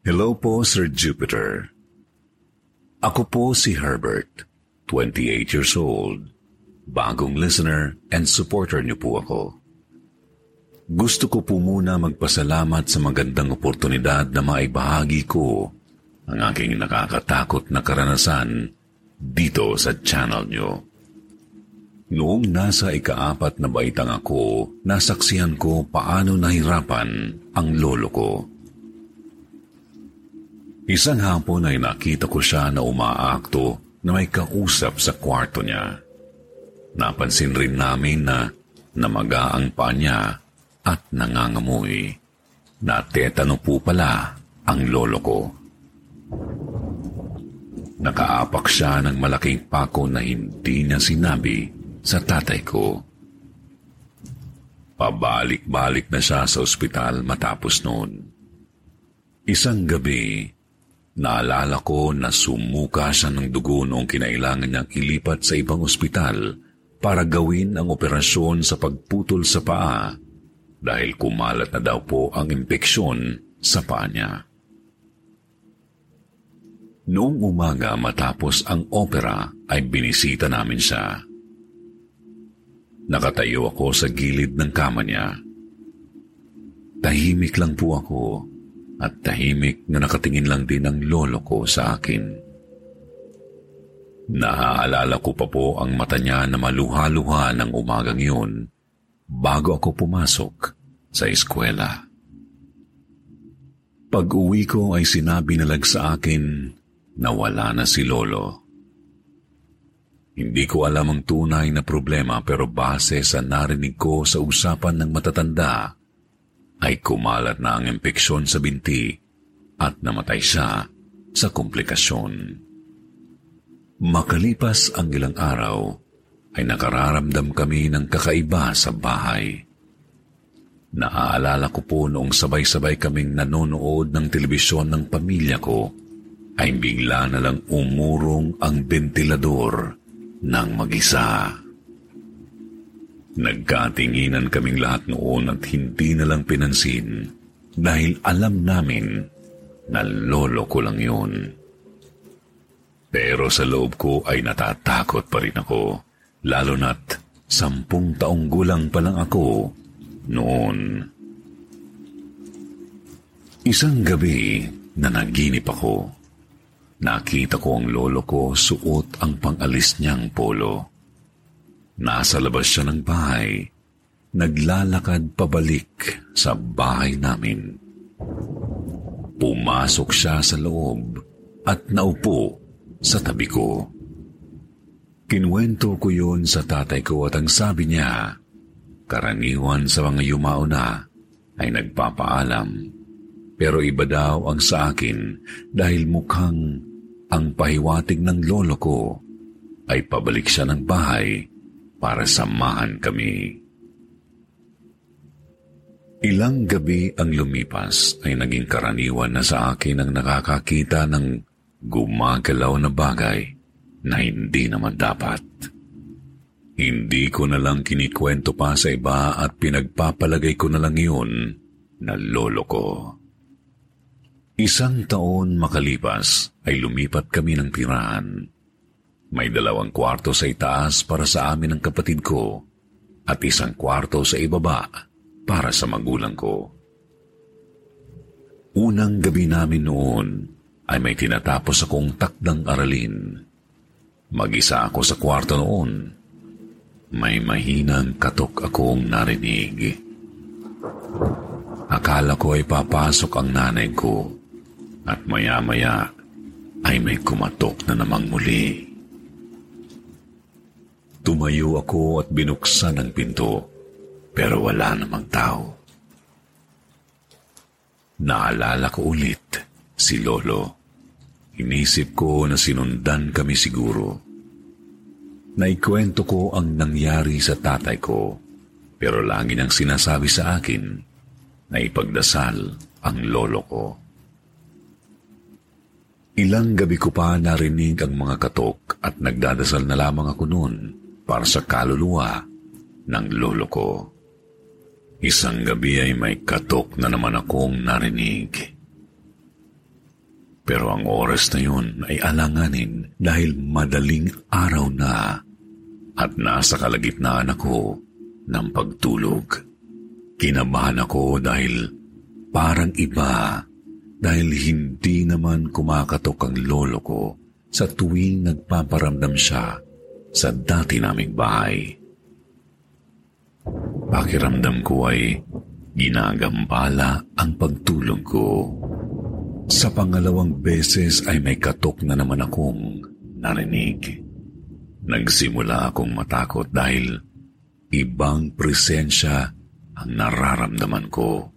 Hello po, Sir Jupiter. Ako po si Herbert, 28 years old, bagong listener and supporter niyo po ako. Gusto ko po muna magpasalamat sa magandang oportunidad na maibahagi ko ang aking nakakatakot na karanasan dito sa channel niyo. Noong nasa ikaapat na baitang ako, nasaksihan ko paano nahirapan ang lolo ko. Isang hapon ay nakita ko siya na umaakto na may kausap sa kwarto niya. Napansin rin namin na namaga ang paa niya at nangangamoy. Natetano po pala ang lolo ko. Nakaapak siya ng malaking pako na hindi niya sinabi sa tatay ko. Pabalik-balik na siya sa ospital matapos noon. Isang gabi, naalala ko na sumuka siya ng dugo noong kinailangan niyang ilipat sa ibang ospital para gawin ang operasyon sa pagputol sa paa dahil kumalat na daw po ang impeksyon sa paa niya. Noong umaga matapos ang opera ay binisita namin siya. Nakatayo ako sa gilid ng kama niya. Tahimik lang po ako at tahimik na nakatingin lang din ang lolo ko sa akin. Naaalala ko pa po ang mata niya na maluha-luha ng umagang yun bago ako pumasok sa eskwela. Pag-uwi ko ay sinabi nalag sa akin na wala na si Lolo. Hindi ko alam ang tunay na problema pero base sa narinig ko sa usapan ng matatanda, ay kumalat na ang impeksyon sa binti at namatay siya sa komplikasyon. Makalipas ang ilang araw, ay nakararamdam kami ng kakaiba sa bahay. Naaalala ko po noong sabay-sabay kaming nanonood ng telebisyon ng pamilya ko, ay bigla na lang umurong ang ventilador ng mag-isa. Nagkatinginan kaming lahat noon at hindi na lang pinansin dahil alam namin na lolo ko lang yun. Pero sa loob ko ay natatakot pa rin ako, lalo na't sampung taong gulang pa lang ako noon. Isang gabi na naginip ako, nakita ko ang lolo ko suot ang pangalis niyang polo. Nasa labas siya ng bahay, naglalakad pabalik sa bahay namin. Pumasok siya sa loob at naupo sa tabi ko. Kinuwento ko yun sa tatay ko at ang sabi niya, karaniwan sa mga yumao na ay nagpapaalam. Pero iba daw ang sa akin dahil mukhang ang pahiwatig ng lolo ko ay pabalik siya ng bahay para samahan kami. Ilang gabi ang lumipas ay naging karaniwan na sa akin ang nakakakita ng gumagalaw na bagay na hindi naman dapat. Hindi ko na lang kinikwento pa sa iba at pinagpapalagay ko na lang yun na lolo ko. Isang taon makalipas ay lumipat kami ng tirahan. May dalawang kwarto sa itaas para sa amin ng kapatid ko at isang kwarto sa ibaba para sa magulang ko. Unang gabi namin noon ay may tinatapos akong takdang aralin. Mag-isa ako sa kwarto noon. May mahinang katok akong narinig. Akala ko ay papasok ang nanay ko at maya-maya ay may kumatok na namang muli. Tumayo ako at binuksan ang pinto pero wala namang tao. Naalala ko ulit si Lolo. Inisip ko na sinundan kami siguro. Naikwento ko ang nangyari sa tatay ko, pero lagi nang sinasabi sa akin na ipagdasal ang lolo ko. Ilang gabi ko pa narinig ang mga katok at nagdadasal na lamang ako noon para sa kaluluwa ng lolo ko. Isang gabi ay may katok na naman akong narinig. Pero ang oras na yun ay alanganin dahil madaling araw na at nasa kalagitnaan ako ng pagtulog. Kinabahan ako dahil parang iba dahil hindi naman kumakatok ang lolo ko sa tuwing nagpaparamdam siya sa dati naming bahay. Pakiramdam ko ay ginagambala ang pagtulog ko. Sa pangalawang beses ay may katok na naman akong narinig. Nagsimula akong matakot dahil ibang presensya ang nararamdaman ko.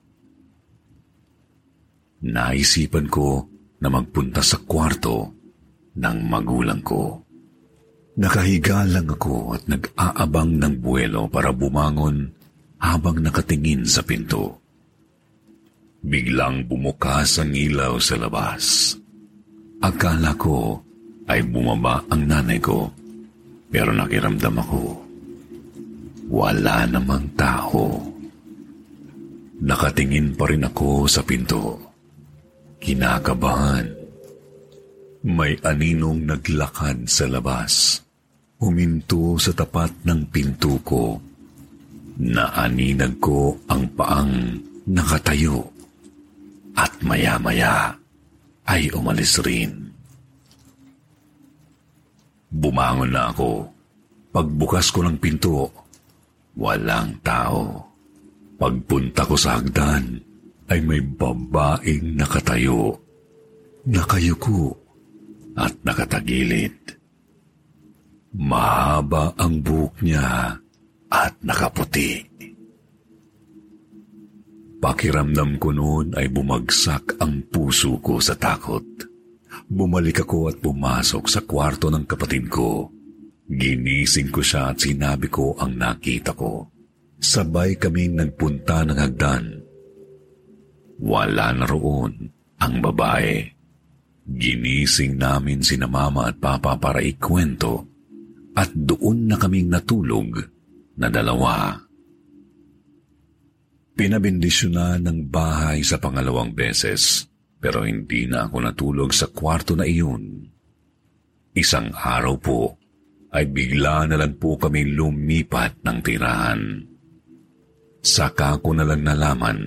Naisipan ko na magpunta sa kwarto ng magulang ko. Nakahiga lang ako at nag-aabang ng buwelo para bumangon habang nakatingin sa pinto. Biglang bumukas ang ilaw sa labas. Akala ko ay bumaba ang nanay ko, pero nakiramdam ako. Wala namang tao. Nakatingin pa rin ako sa pinto. Kinakabahan. May aninong naglakad sa labas. Huminto sa tapat ng pinto ko. Naaninag ko ang paang nakatayo. At maya-maya ay umalis rin. Bumangon na ako. Pagbukas ko ng pinto, walang tao. Pagpunta ko sa hagdan, ay may babaeng nakatayo. Nakayuko at nakatagilid. Mahaba ang buhok niya at nakaputi. Pakiramdam ko noon ay bumagsak ang puso ko sa takot. Bumalik ako at pumasok sa kwarto ng kapatid ko. Ginising ko siya at sinabi ko ang nakita ko. Sabay kaming nagpunta ng hagdan. Wala na roon ang babae. Ginising namin si na mama at papa para ikwento at doon na kaming natulog na dalawa. Pinabindisyonan ng bahay sa pangalawang beses pero hindi na ako natulog sa kwarto na iyon. Isang araw po ay bigla na lang po kami lumipat ng tirahan. Saka ko na lang nalaman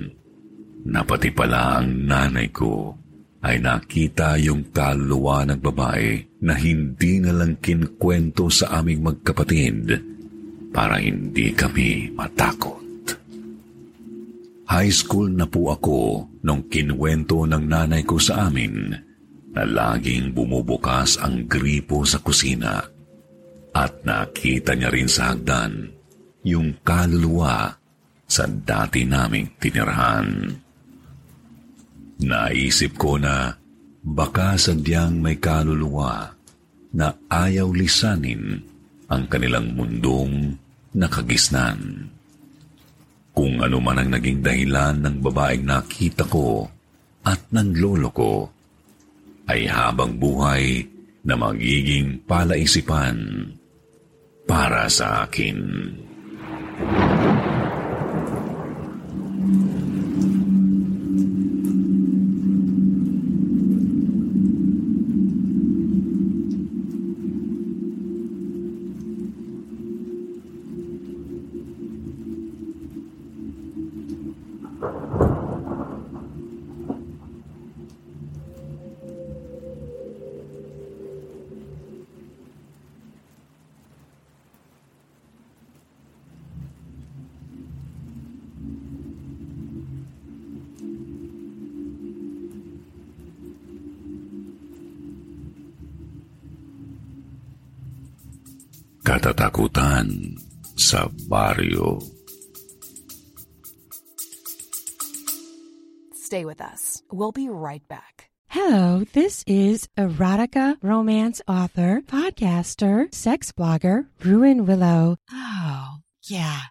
na pati pala ang nanay ko ay nakita yung kaluluwa ng babae na hindi na lang kinkwento sa aming magkapatid para hindi kami matakot. High school na po ako nung kinwento ng nanay ko sa amin na laging bumubukas ang gripo sa kusina at nakita niya rin sa hagdan yung kaluluwa sa dati naming tinirahan. Naisip ko na baka sadyang may kaluluwa na ayaw lisanin ang kanilang mundong nakagisnan. Kung ano man ang naging dahilan ng babaeng nakita ko at ng lolo ko, ay habang buhay na magiging palaisipan para sa akin. Katatakutan sa baryo. Stay with us. We'll be right back. Hello, this is erotica romance author, podcaster, sex blogger, Ruin Willow. Oh, yeah.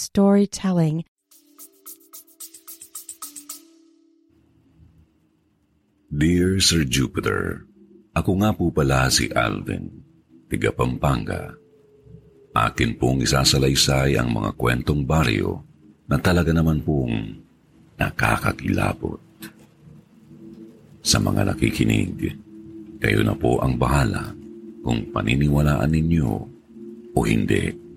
storytelling. Dear Sir Jupiter, ako nga po pala si Alvin, tiga Pampanga. Akin pong isasalaysay ang mga kwentong baryo na talaga naman pong nakakakilabot. Sa mga nakikinig, kayo na po ang bahala kung paniniwalaan ninyo o hindi.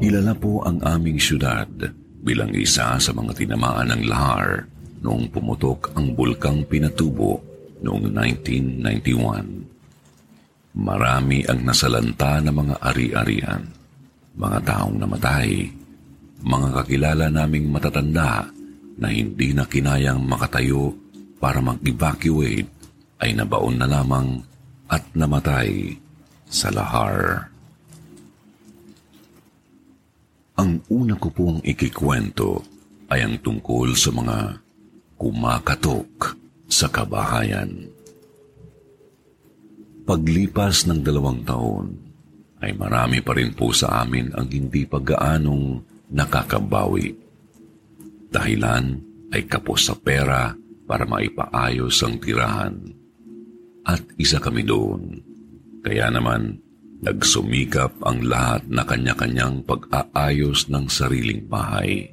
Ilala po ang aming syudad bilang isa sa mga tinamaan ng lahar noong pumutok ang bulkang Pinatubo noong 1991. Marami ang nasalanta ng mga ari-arian, mga taong namatay, mga kakilala naming matatanda na hindi na kinayang makatayo para mag-evacuate ay nabaon na lamang at namatay sa lahar. Ang una ko pong ikikwento ay ang tungkol sa mga kumakatok sa kabahayan. Paglipas ng dalawang taon, ay marami pa rin po sa amin ang hindi paggaanong nakakabawi. Dahilan ay kapos sa pera para maipaayos ang tirahan. At isa kami doon. Kaya naman, Nagsumikap ang lahat na kanya-kanyang pag-aayos ng sariling bahay.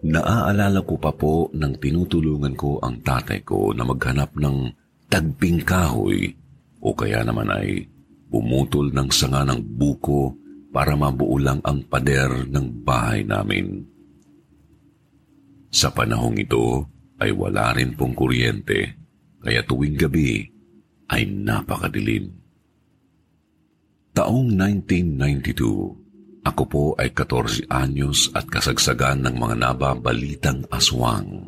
Naaalala ko pa po nang tinutulungan ko ang tatay ko na maghanap ng tagping kahoy o kaya naman ay bumutol ng sanga ng buko para mabuo lang ang pader ng bahay namin. Sa panahong ito ay wala rin pong kuryente kaya tuwing gabi ay napakadilim. Taong 1992, ako po ay 14 anyos at kasagsagan ng mga nababalitang aswang.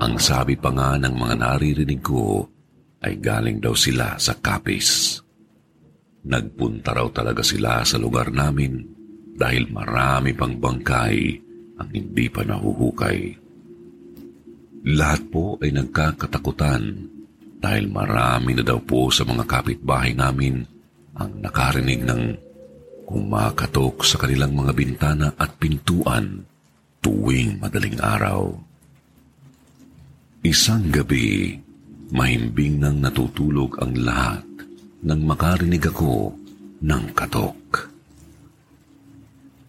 Ang sabi pa nga ng mga naririnig ko ay galing daw sila sa kapis. Nagpunta raw talaga sila sa lugar namin dahil marami pang bangkay ang hindi pa nahuhukay. Lahat po ay nagkakatakutan dahil marami na daw po sa mga kapitbahay namin ang nakarinig ng kumakatok sa kanilang mga bintana at pintuan tuwing madaling araw. Isang gabi, mahimbing nang natutulog ang lahat nang makarinig ako ng katok.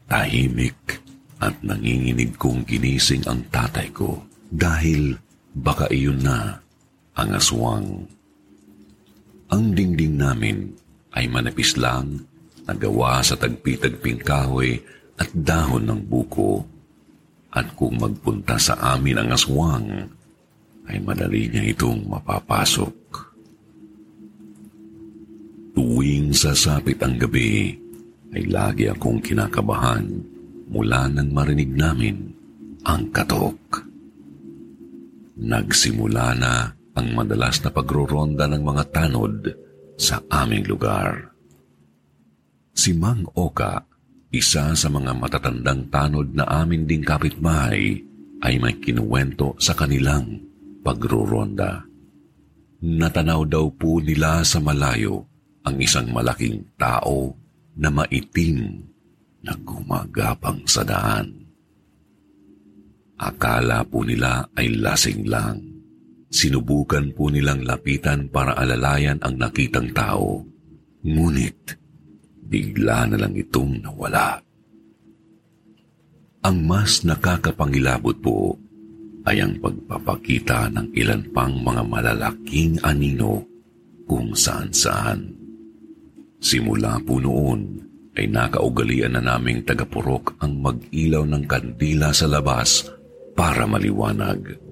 Tahimik at nanginginig kong ginising ang tatay ko dahil baka iyon na ang aswang. Ang dingding namin ay manipis lang na gawa sa tagpi-tagping kahoy at dahon ng buko. At kung magpunta sa amin ang aswang, ay madali niya itong mapapasok. Tuwing sasapit ang gabi, ay lagi akong kinakabahan mula nang marinig namin ang katok. Nagsimula na ang madalas na pagroronda ng mga tanod sa aming lugar. Si Mang Oka, isa sa mga matatandang tanod na amin ding kapitbahay, ay may kinuwento sa kanilang pagruronda. Natanaw daw po nila sa malayo ang isang malaking tao na maitim na gumagapang sa daan. Akala po nila ay lasing lang Sinubukan po nilang lapitan para alalayan ang nakitang tao. Ngunit, bigla na lang itong nawala. Ang mas nakakapangilabot po ay ang pagpapakita ng ilan pang mga malalaking anino kung saan-saan. Simula po noon ay nakaugalian na naming tagapurok ang mag-ilaw ng kandila sa labas para maliwanag.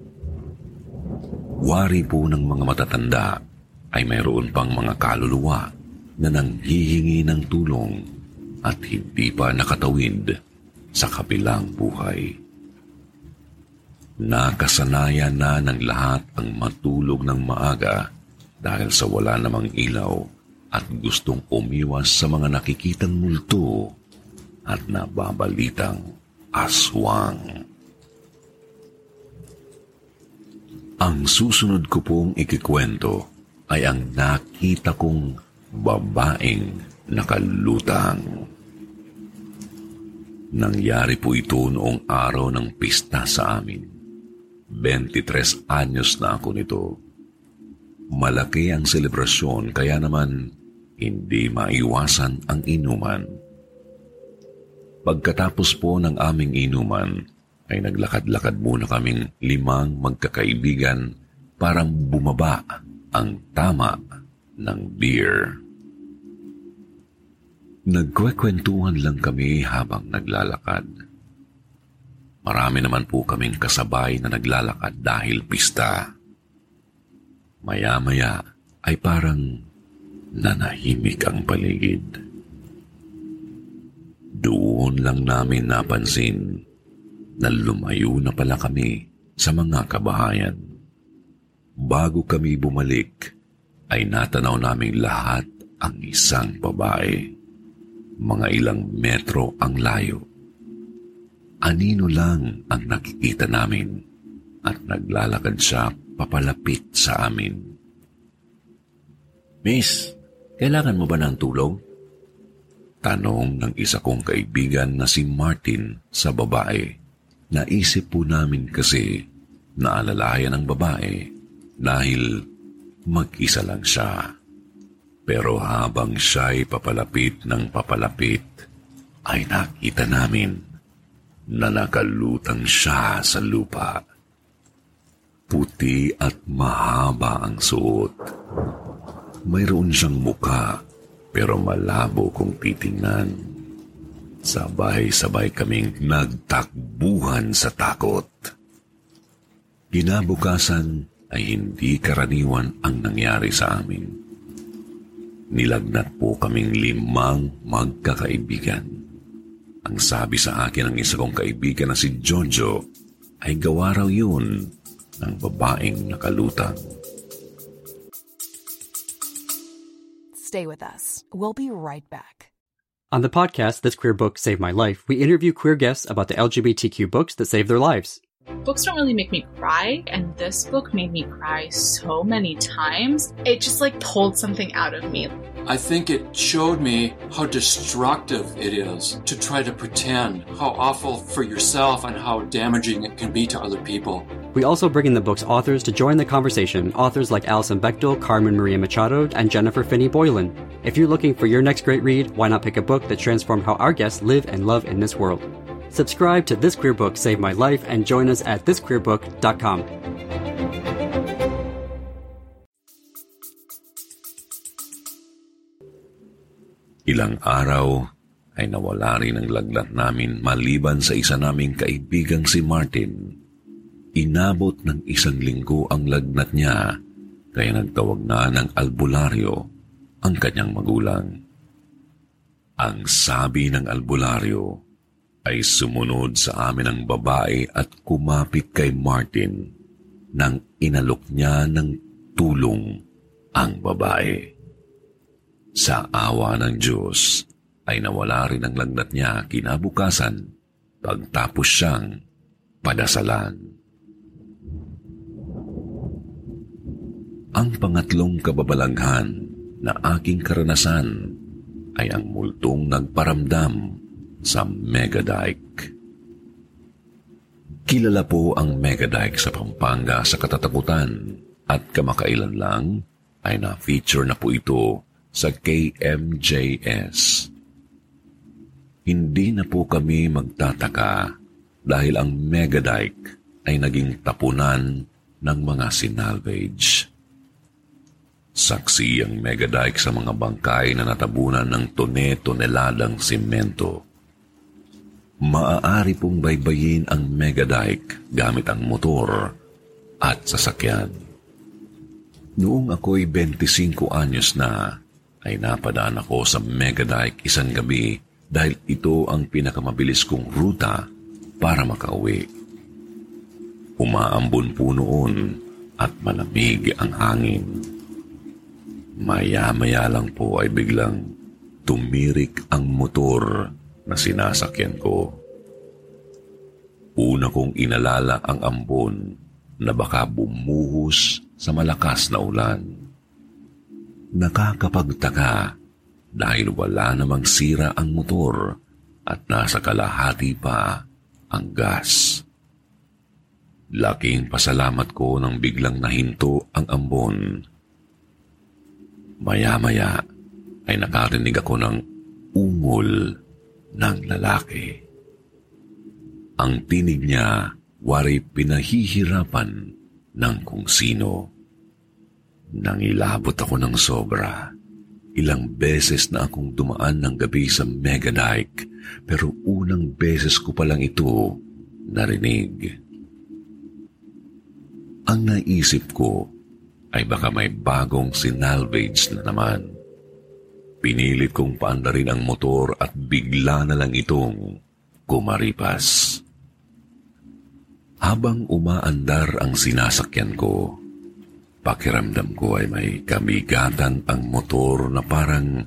Wari po ng mga matatanda ay mayroon pang mga kaluluwa na nanghihingi ng tulong at hindi pa nakatawid sa kabilang buhay. Nakasanayan na ng lahat ang matulog ng maaga dahil sa wala namang ilaw at gustong umiwas sa mga nakikitang multo at nababalitang aswang. Ang susunod ko pong ikikwento ay ang nakita kong babaeng nakalutang. Nangyari po ito noong araw ng pista sa amin. 23 anyos na ako nito. Malaki ang selebrasyon kaya naman hindi maiwasan ang inuman. Pagkatapos po ng aming inuman, ay naglakad-lakad muna kaming limang magkakaibigan parang bumaba ang tama ng beer. Nagkwekwentuhan lang kami habang naglalakad. Marami naman po kaming kasabay na naglalakad dahil pista. Maya-maya ay parang nanahimik ang paligid. Doon lang namin napansin na lumayo na pala kami sa mga kabahayan. Bago kami bumalik, ay natanaw naming lahat ang isang babae. Mga ilang metro ang layo anino lang ang nakikita namin at naglalakad siya papalapit sa amin. Miss, kailangan mo ba ng tulong? Tanong ng isa kong kaibigan na si Martin sa babae. Naisip po namin kasi na alalayan ang babae dahil mag-isa lang siya. Pero habang siya'y papalapit ng papalapit, ay nakita namin na nakalutang siya sa lupa. Puti at mahaba ang suot. Mayroon siyang muka pero malabo kung titingnan. Sabay-sabay kaming nagtakbuhan sa takot. Kinabukasan ay hindi karaniwan ang nangyari sa amin. Nilagnat po kaming limang magkakaibigan. Ang sabi sa akin ng isa kong kaibigan na si Jojo ay gawa raw yun ng babaeng nakalutang. Stay with us. We'll be right back. On the podcast, This Queer Book Saved My Life, we interview queer guests about the LGBTQ books that saved their lives. Books don't really make me cry, and this book made me cry so many times. It just like pulled something out of me. I think it showed me how destructive it is to try to pretend, how awful for yourself, and how damaging it can be to other people. We also bring in the book's authors to join the conversation, authors like Alison Bechtel, Carmen Maria Machado, and Jennifer Finney Boylan. If you're looking for your next great read, why not pick a book that transformed how our guests live and love in this world? Subscribe to This Queer Book Save My Life and join us at thisqueerbook.com. Ilang araw ay nawala rin ang lagnat namin maliban sa isa naming kaibigang si Martin. Inabot ng isang linggo ang lagnat niya kaya nagtawag na ng albularyo ang kanyang magulang. Ang sabi ng albularyo ay sumunod sa amin ang babae at kumapit kay Martin nang inalok niya ng tulong ang babae. Sa awa ng Diyos, ay nawala rin ang lagnat niya kinabukasan pagtapos siyang padasalan. Ang pangatlong kababalaghan na aking karanasan ay ang multong nagparamdam sa Megadike. Kilala po ang Megadike sa Pampanga sa katatakutan at kamakailan lang ay na-feature na po ito sa KMJS. Hindi na po kami magtataka dahil ang Megadike ay naging tapunan ng mga sinalvage. Saksi ang Megadike sa mga bangkay na natabunan ng tone-toneladang simento. Maaari pong baybayin ang Megadike gamit ang motor at sasakyan. Noong ako'y 25 anyos na, ay napadaan ako sa Megadike isang gabi dahil ito ang pinakamabilis kong ruta para makauwi. Umaambon po noon at malamig ang hangin. Maya-maya lang po ay biglang tumirik ang motor na sinasakyan ko. Una kong inalala ang ambon na baka bumuhos sa malakas na ulan. Nakakapagtaka dahil wala namang sira ang motor at nasa kalahati pa ang gas. Laking pasalamat ko nang biglang nahinto ang ambon. Maya-maya ay nakarinig ako ng ungol ng lalaki. Ang tinig niya wari pinahihirapan ng kung sino. Nangilabot ako ng sobra. Ilang beses na akong dumaan ng gabi sa Megadike pero unang beses ko palang ito narinig. Ang naisip ko ay baka may bagong sinalvage na naman. Pinilit kong paandarin ang motor at bigla na lang itong kumaripas. Habang umaandar ang sinasakyan ko, Pakiramdam ko ay may kamigatan ang motor na parang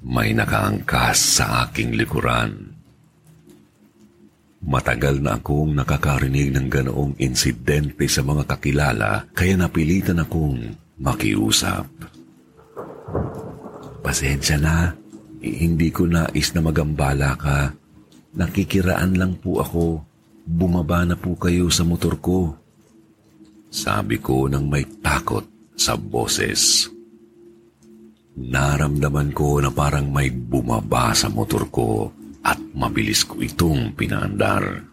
may nakaangkas sa aking likuran. Matagal na akong nakakarinig ng ganoong insidente sa mga kakilala kaya napilitan akong makiusap. Pasensya na, hindi ko nais na magambala ka. Nakikiraan lang po ako. Bumaba na po kayo sa motor ko. Sabi ko nang may takot sa boses. Naramdaman ko na parang may bumaba sa motor ko at mabilis ko itong pinaandar.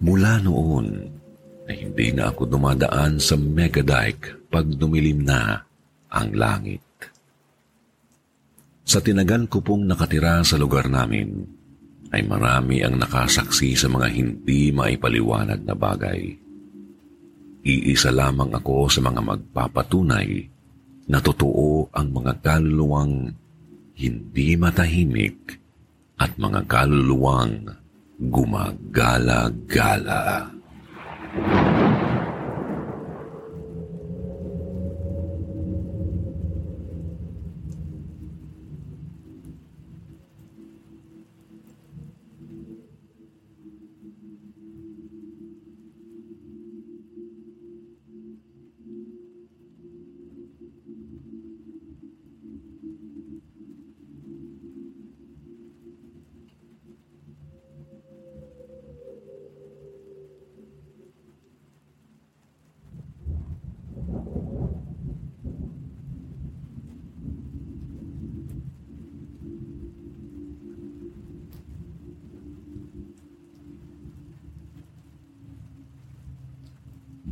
Mula noon, ay hindi na ako dumadaan sa Megadike pag dumilim na ang langit. Sa tinagan ko pong nakatira sa lugar namin, ay marami ang nakasaksi sa mga hindi maipaliwanag na bagay. Iisa lamang ako sa mga magpapatunay na totoo ang mga kaluluwang hindi matahimik at mga kaluluwang gumagala-gala.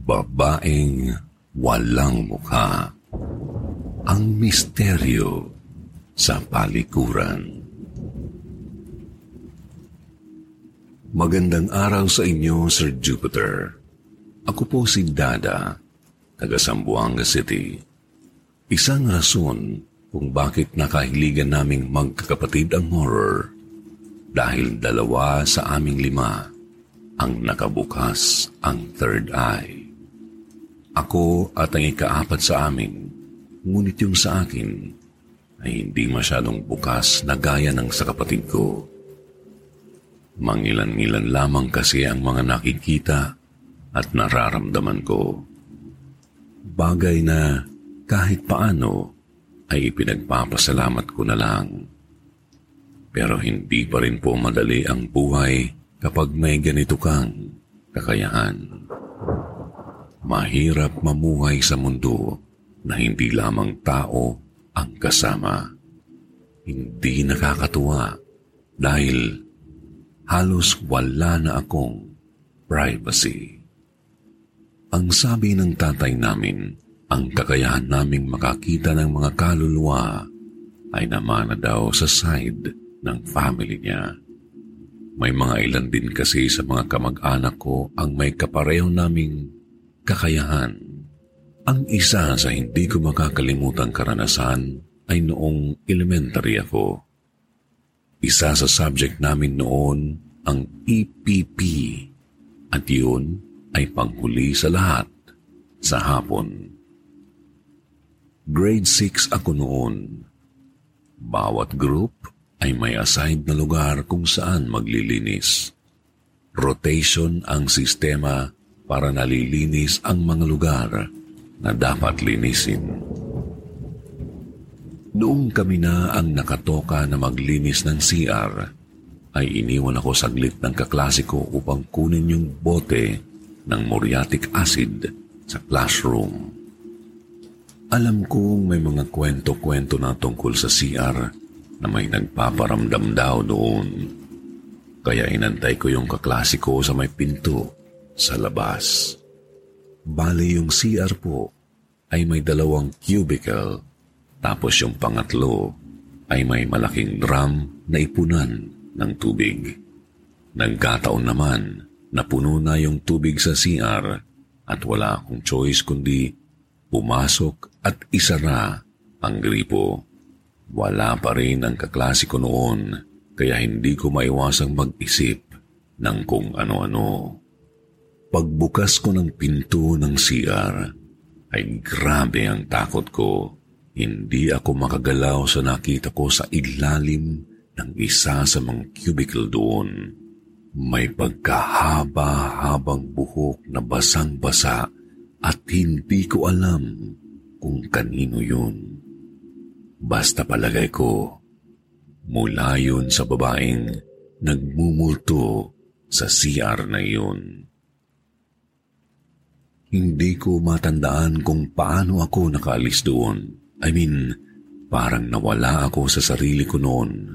Babaeng walang mukha. Ang misteryo sa palikuran. Magandang araw sa inyo, Sir Jupiter. Ako po si Dada, taga Sambuanga City. Isang rason kung bakit nakahiligan naming magkakapatid ang horror dahil dalawa sa aming lima ang nakabukas ang third eye. Ako at ang ikaapat sa amin, ngunit yung sa akin ay hindi masyadong bukas na gaya ng sa kapatid ko. Mangilan-ngilan lamang kasi ang mga nakikita at nararamdaman ko. Bagay na kahit paano ay ipinagpapasalamat ko na lang. Pero hindi pa rin po madali ang buhay kapag may ganito kang kakayahan. Mahirap mamuhay sa mundo na hindi lamang tao ang kasama. Hindi nakakatuwa dahil halos wala na akong privacy. Ang sabi ng tatay namin, ang kakayahan naming makakita ng mga kaluluwa ay namana daw sa side ng family niya. May mga ilan din kasi sa mga kamag-anak ko ang may kapareho naming kakayahan. Ang isa sa hindi ko makakalimutang karanasan ay noong elementary ako. Isa sa subject namin noon ang EPP at yun ay panghuli sa lahat sa hapon. Grade 6 ako noon. Bawat group ay may assigned na lugar kung saan maglilinis. Rotation ang sistema para nalilinis ang mga lugar na dapat linisin. Noong kami na ang nakatoka na maglinis ng CR, ay iniwan ako saglit ng kaklasiko upang kunin yung bote ng muriatic acid sa classroom. Alam kong may mga kwento-kwento na tungkol sa CR na may nagpaparamdam daw doon. Kaya inantay ko yung kaklasiko sa may pinto sa labas. Bali yung CR po ay may dalawang cubicle tapos yung pangatlo ay may malaking drum na ipunan ng tubig. Nagkataon naman na puno na yung tubig sa CR at wala akong choice kundi pumasok at isara ang gripo. Wala pa rin ang kaklasiko noon kaya hindi ko maiwasang mag-isip ng kung ano-ano. Pagbukas ko ng pinto ng CR, ay grabe ang takot ko. Hindi ako makagalaw sa nakita ko sa ilalim ng isa sa mga cubicle doon. May pagkahaba-habang buhok na basang-basa at hindi ko alam kung kanino yun. Basta palagay ko, mula yun sa babaeng nagmumulto sa CR na yun. Hindi ko matandaan kung paano ako nakaalis doon. I mean, parang nawala ako sa sarili ko noon.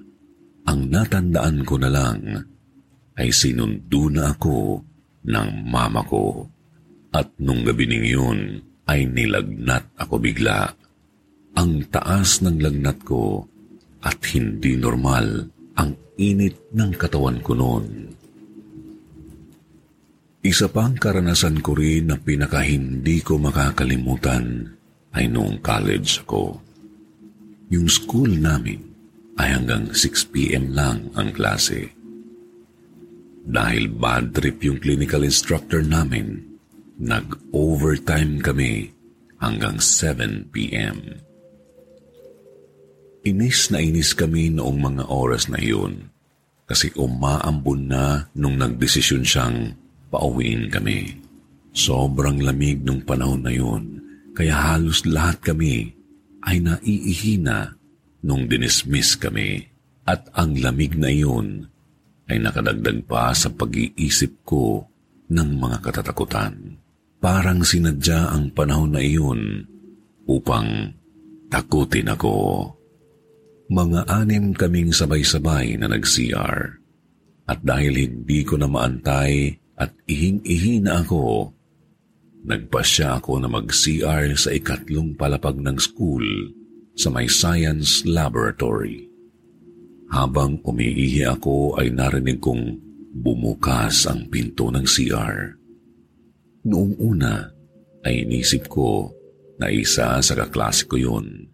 Ang natandaan ko na lang ay sinundo na ako ng mama ko. At nung gabi ning yun ay nilagnat ako bigla. Ang taas ng lagnat ko at hindi normal ang init ng katawan ko noon. Isa pang karanasan ko rin na pinaka hindi ko makakalimutan ay noong college ako. Yung school namin ay hanggang 6pm lang ang klase. Dahil bad trip yung clinical instructor namin, nag-overtime kami hanggang 7pm. Inis na inis kami noong mga oras na iyon kasi umaambon na nung nagdesisyon siyang pauwiin kami. Sobrang lamig nung panahon na yun, kaya halos lahat kami ay naiihina nung dinismiss kami. At ang lamig na iyon ay nakadagdag pa sa pag-iisip ko ng mga katatakutan. Parang sinadya ang panahon na iyon upang takutin ako. Mga anim kaming sabay-sabay na nag-CR. At dahil hindi ko na maantay at ihing-ihi na ako, nagpasya ako na mag-CR sa ikatlong palapag ng school sa may science laboratory. Habang umiihi ako ay narinig kong bumukas ang pinto ng CR. Noong una ay inisip ko na isa sa kaklase ko yun.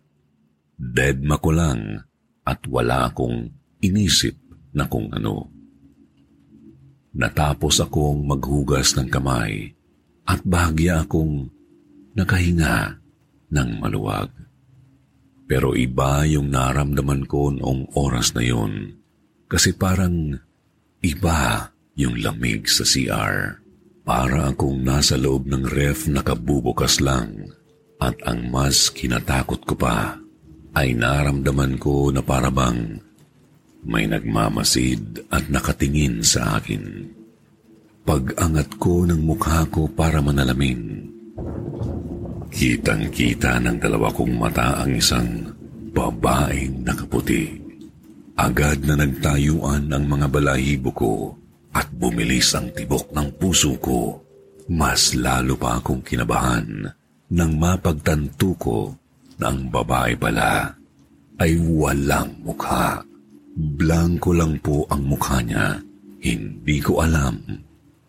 Deadma ko lang at wala akong inisip na kung ano. Natapos akong maghugas ng kamay at bahagya akong nakahinga ng maluwag. Pero iba yung naramdaman ko noong oras na yon kasi parang iba yung lamig sa CR. Para akong nasa loob ng ref nakabubukas lang at ang mas kinatakot ko pa ay naramdaman ko na parabang may nagmamasid at nakatingin sa akin. Pag-angat ko ng mukha ko para manalamin. Kitang-kita ng dalawa kong mata ang isang babaeng nakaputi. Agad na nagtayuan ang mga balahibo ko at bumilis ang tibok ng puso ko. Mas lalo pa akong kinabahan nang mapagtanto ko na ang babae pala ay walang mukha. Blanko lang po ang mukha niya. Hindi ko alam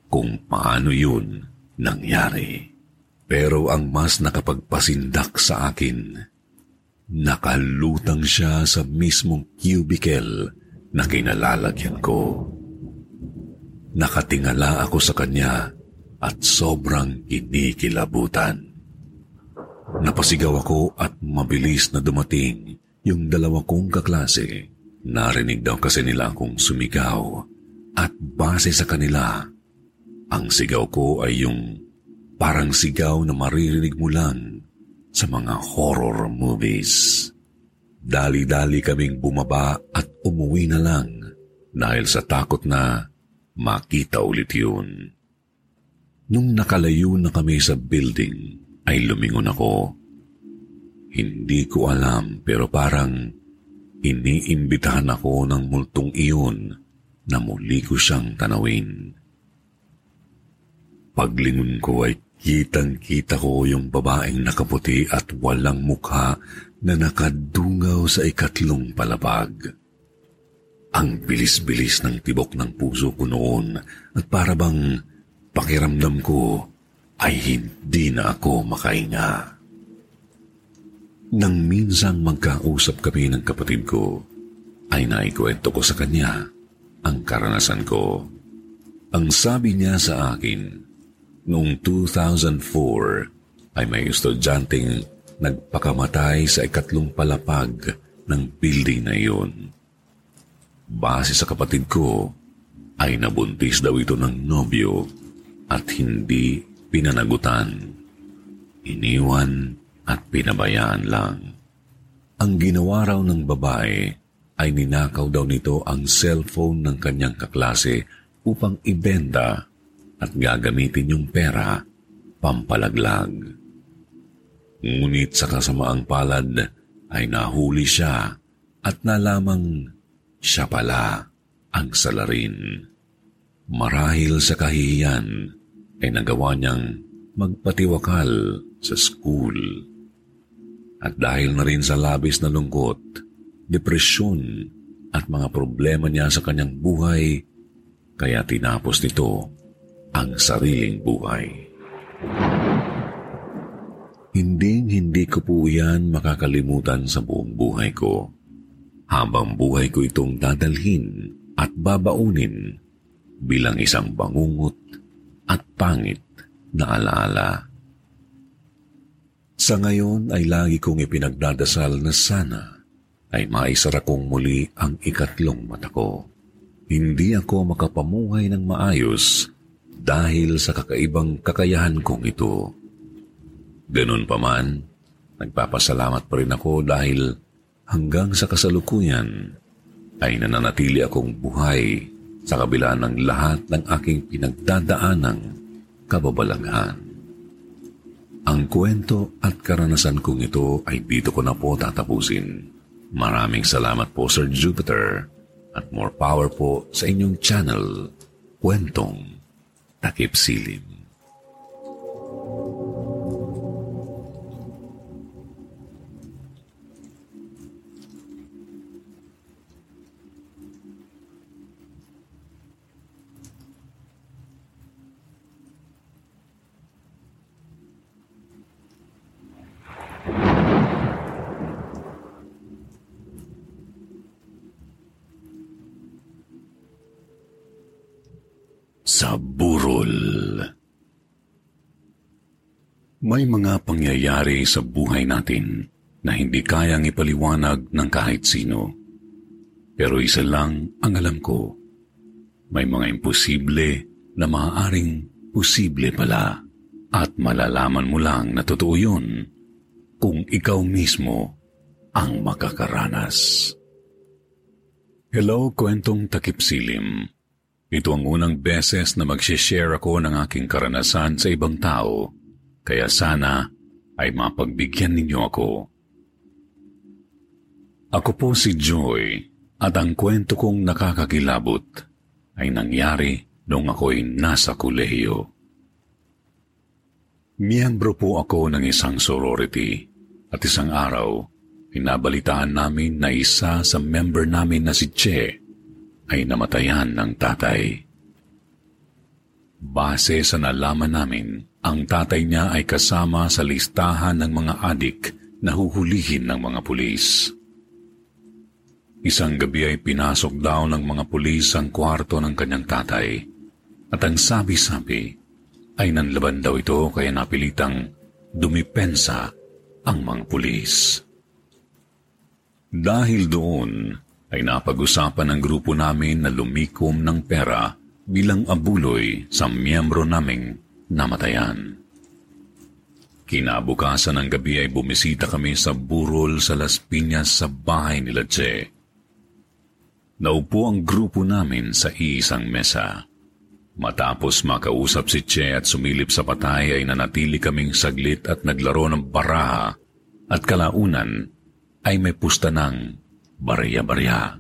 kung paano yun nangyari. Pero ang mas nakapagpasindak sa akin, nakalutang siya sa mismong cubicle na kinalalagyan ko. Nakatingala ako sa kanya at sobrang kinikilabutan. Napasigaw ako at mabilis na dumating yung dalawa kong kaklase. Narinig daw kasi nila akong sumigaw at base sa kanila, ang sigaw ko ay yung parang sigaw na maririnig mo lang sa mga horror movies. Dali-dali kaming bumaba at umuwi na lang dahil sa takot na makita ulit yun. Nung nakalayo na kami sa building, ay lumingon ako. Hindi ko alam pero parang iniimbitahan ako ng multong iyon na muli ko siyang tanawin. Paglingon ko ay kitang-kita ko yung babaeng nakaputi at walang mukha na nakadungaw sa ikatlong palapag. Ang bilis-bilis ng tibok ng puso ko noon at para bang pakiramdam ko ay hindi na ako makahinga. Nang minsang magkausap kami ng kapatid ko, ay naikwento ko sa kanya ang karanasan ko. Ang sabi niya sa akin, noong 2004 ay may estudyanteng nagpakamatay sa ikatlong palapag ng building na iyon. Base sa kapatid ko, ay nabuntis daw ito ng nobyo at hindi pinanagutan. Iniwan at pinabayaan lang. Ang ginawa raw ng babae ay ninakaw daw nito ang cellphone ng kanyang kaklase upang ibenta at gagamitin yung pera pampalaglag. Ngunit sa kasamaang palad ay nahuli siya at nalamang siya pala ang salarin. Marahil sa kahihiyan ay nagawa niyang magpatiwakal sa school. At dahil na rin sa labis na lungkot, depresyon at mga problema niya sa kanyang buhay, kaya tinapos nito ang sariling buhay. Hinding hindi ko po yan makakalimutan sa buong buhay ko habang buhay ko itong dadalhin at babaunin bilang isang bangungot at pangit na alaala. Sa ngayon ay lagi kong ipinagdadasal na sana ay maisara kong muli ang ikatlong mata ko. Hindi ako makapamuhay ng maayos dahil sa kakaibang kakayahan kong ito. Ganun pa man, nagpapasalamat pa rin ako dahil hanggang sa kasalukuyan ay nananatili akong buhay sa kabila ng lahat ng aking pinagdadaanang kababalaghan. Ang kwento at karanasan kong ito ay dito ko na po tatapusin. Maraming salamat po Sir Jupiter at more power po sa inyong channel, Kwentong Takip Silim. Sa burol. May mga pangyayari sa buhay natin na hindi kayang ipaliwanag ng kahit sino. Pero isa lang ang alam ko. May mga imposible na maaaring posible pala at malalaman mo lang na totoo yun kung ikaw mismo ang makakaranas. Hello, kwentong takip silim. Ito ang unang beses na mag-share ako ng aking karanasan sa ibang tao, kaya sana ay mapagbigyan ninyo ako. Ako po si Joy at ang kwento kong nakakakilabot ay nangyari noong ako'y nasa kulehiyo. Miyembro po ako ng isang sorority at isang araw, pinabalitaan namin na isa sa member namin na si Che ay namatayan ng tatay. Base sa nalaman namin, ang tatay niya ay kasama sa listahan ng mga adik na huhulihin ng mga pulis. Isang gabi ay pinasok daw ng mga pulis ang kwarto ng kanyang tatay. At ang sabi-sabi ay nanlaban daw ito kaya napilitang dumipensa ang mga pulis. Dahil doon ay napag-usapan ng grupo namin na lumikom ng pera bilang abuloy sa miyembro naming namatayan. Kinabukasan ng gabi ay bumisita kami sa burol sa Las Piñas sa bahay nila Che. Naupo ang grupo namin sa isang mesa. Matapos makausap si Che at sumilip sa patay ay nanatili kaming saglit at naglaro ng baraha at kalaunan ay may pusta ng barya-barya.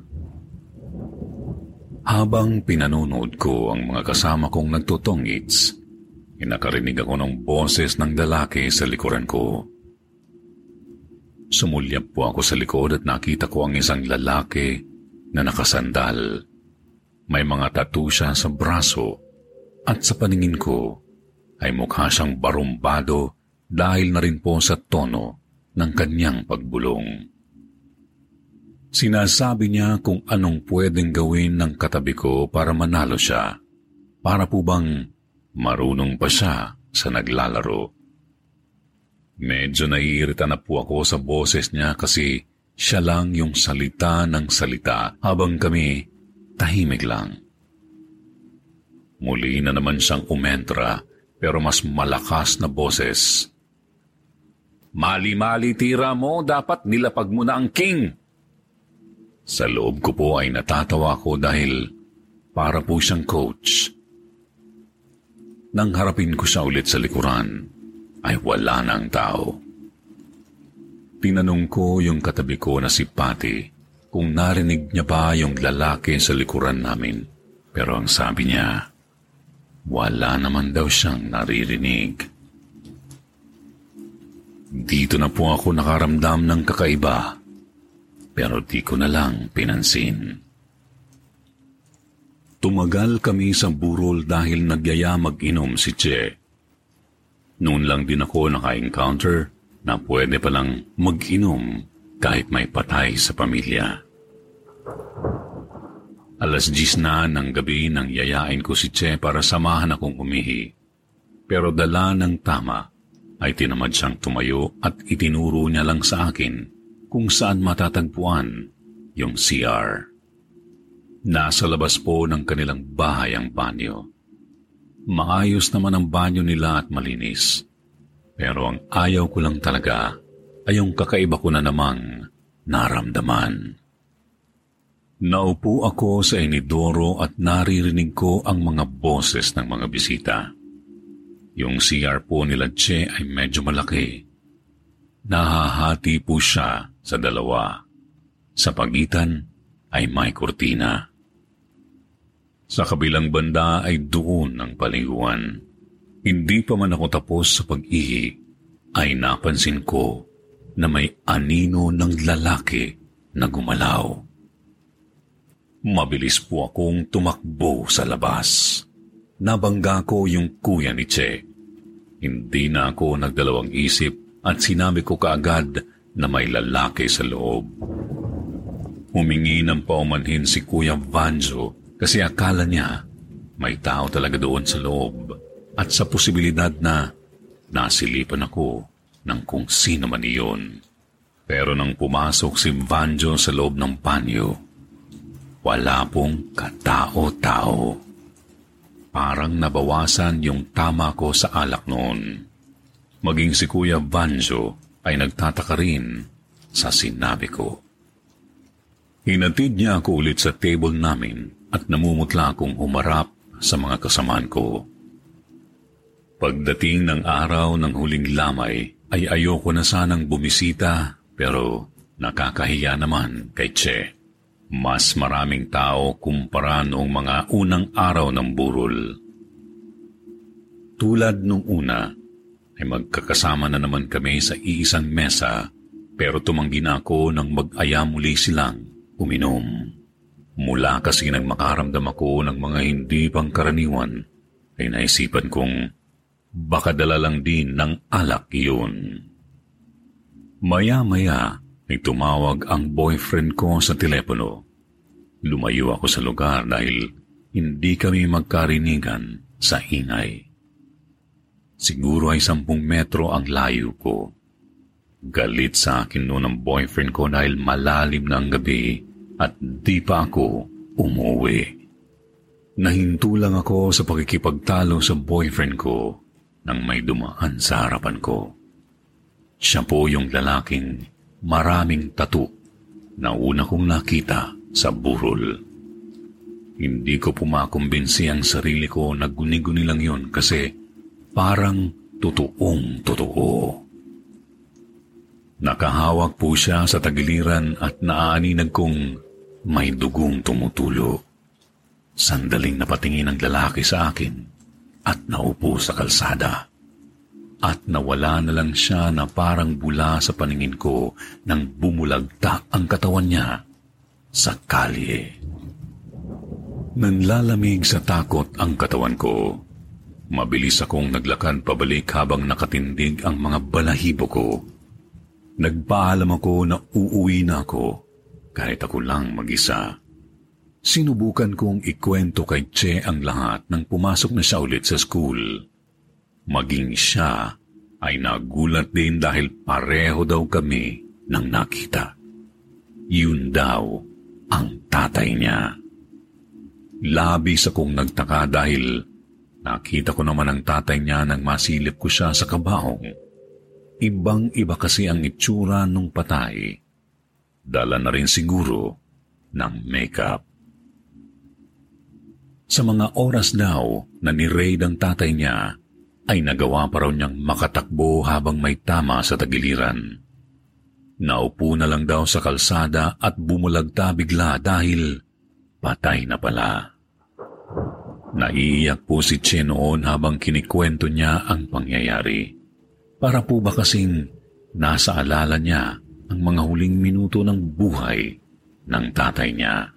Habang pinanonood ko ang mga kasama kong nagtutongits, inakarinig ako ng boses ng lalaki sa likuran ko. Sumulyap po ako sa likod at nakita ko ang isang lalaki na nakasandal. May mga tattoo siya sa braso at sa paningin ko ay mukha siyang barumbado dahil na rin po sa tono ng kanyang pagbulong. Sinasabi niya kung anong pwedeng gawin ng katabi ko para manalo siya. Para po bang marunong pa siya sa naglalaro. Medyo naiirita na po ako sa boses niya kasi siya lang yung salita ng salita habang kami tahimik lang. Muli na naman siyang umentra pero mas malakas na boses. Mali-mali tira mo, dapat nilapag mo na ang king. Sa loob ko po ay natatawa ko dahil para po siyang coach. Nang harapin ko siya ulit sa likuran, ay wala nang tao. Tinanong ko yung katabi ko na si Patty kung narinig niya ba yung lalaki sa likuran namin. Pero ang sabi niya, wala naman daw siyang naririnig. Dito na po ako nakaramdam ng kakaiba, pero di ko na lang pinansin. Tumagal kami sa burol dahil nagyaya mag-inom si Che. Noon lang din ako naka-encounter na pwede palang mag-inom kahit may patay sa pamilya. Alas 10 na ng gabi nang yayain ko si Che para samahan akong umihi. Pero dala ng tama ay tinamad siyang tumayo at itinuro niya lang sa akin kung saan matatagpuan yung CR. Nasa labas po ng kanilang bahay ang banyo. Maayos naman ang banyo nila at malinis. Pero ang ayaw ko lang talaga ay yung kakaiba ko na namang naramdaman. Naupo ako sa inidoro at naririnig ko ang mga boses ng mga bisita. Yung CR po nila Che ay medyo malaki. Nahahati po siya sa dalawa. Sa pagitan ay may kurtina. Sa kabilang banda ay doon ang paliguan. Hindi pa man ako tapos sa pag-ihi, ay napansin ko na may anino ng lalaki na gumalaw. Mabilis po akong tumakbo sa labas. Nabangga ko yung kuya ni Che. Hindi na ako nagdalawang isip at sinabi ko kaagad na may lalaki sa loob. Humingi ng paumanhin si Kuya Vanjo kasi akala niya may tao talaga doon sa loob at sa posibilidad na nasilipan ako ng kung sino man iyon. Pero nang pumasok si Vanjo sa loob ng panyo, wala pong katao-tao. Parang nabawasan yung tama ko sa alak noon. Maging si Kuya Vanjo ay nagtataka rin sa sinabi ko. Hinatid niya ako ulit sa table namin at namumutla akong humarap sa mga kasamaan ko. Pagdating ng araw ng huling lamay, ay ayoko na sanang bumisita pero nakakahiya naman kay Che. Mas maraming tao kumpara noong mga unang araw ng burol. Tulad nung una, ay magkakasama na naman kami sa iisang mesa pero tumanggi na ako nang mag-aya muli silang uminom. Mula kasi nang makaramdam ako ng mga hindi pangkaraniwan, ay naisipan kong Baka dala lang din ng alak yun. Maya-maya ay tumawag ang boyfriend ko sa telepono. Lumayo ako sa lugar dahil hindi kami magkarinigan sa ingay. Siguro ay sampung metro ang layo ko. Galit sa akin noon ang boyfriend ko dahil malalim na ang gabi at di pa ako umuwi. Nahinto lang ako sa pakikipagtalo sa boyfriend ko nang may dumaan sa harapan ko. Siya po yung lalaking maraming tato na una kong nakita sa burol. Hindi ko pumakumbinsi ang sarili ko na guni-guni lang yun kasi parang totoong totoo. Nakahawak po siya sa tagiliran at naaaninag kong may dugong tumutulo. Sandaling napatingin ang lalaki sa akin at naupo sa kalsada. At nawala na lang siya na parang bula sa paningin ko nang bumulagta ang katawan niya sa kalye. Nanlalamig sa takot ang katawan ko. Mabilis akong naglakad pabalik habang nakatindig ang mga balahibo ko. Nagpaalam ako na uuwi na ako kahit ako lang mag-isa. Sinubukan kong ikwento kay Che ang lahat nang pumasok na siya ulit sa school. Maging siya ay nagulat din dahil pareho daw kami nang nakita. Yun daw ang tatay niya. Labis akong nagtaka dahil nakita ko naman ang tatay niya nang masilip ko siya sa kabaong Ibang-iba kasi ang itsura nung patay. Dala na rin siguro ng makeup. Sa mga oras daw na ni-raid ang tatay niya, ay nagawa pa raw niyang makatakbo habang may tama sa tagiliran. Naupo na lang daw sa kalsada at bumulagta bigla dahil patay na pala. Naiiyak po si Che noon habang kinikwento niya ang pangyayari. Para po ba kasing nasa alala niya ang mga huling minuto ng buhay ng tatay niya?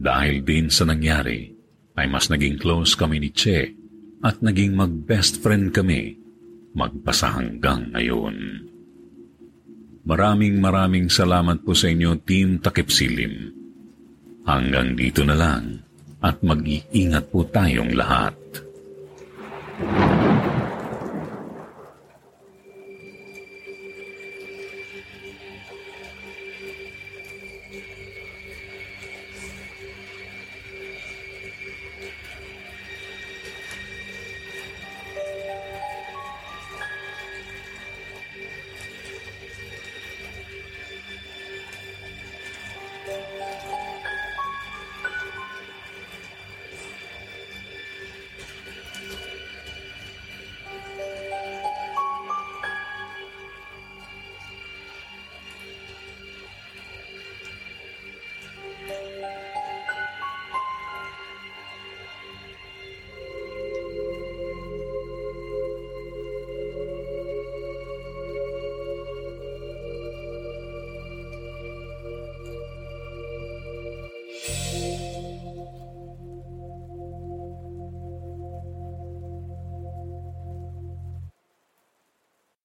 Dahil din sa nangyari, ay mas naging close kami ni Che at naging mag-best friend kami magpasa hanggang ngayon. Maraming maraming salamat po sa inyo, Team Takip Silim. Hanggang dito na lang at mag-iingat po tayong lahat.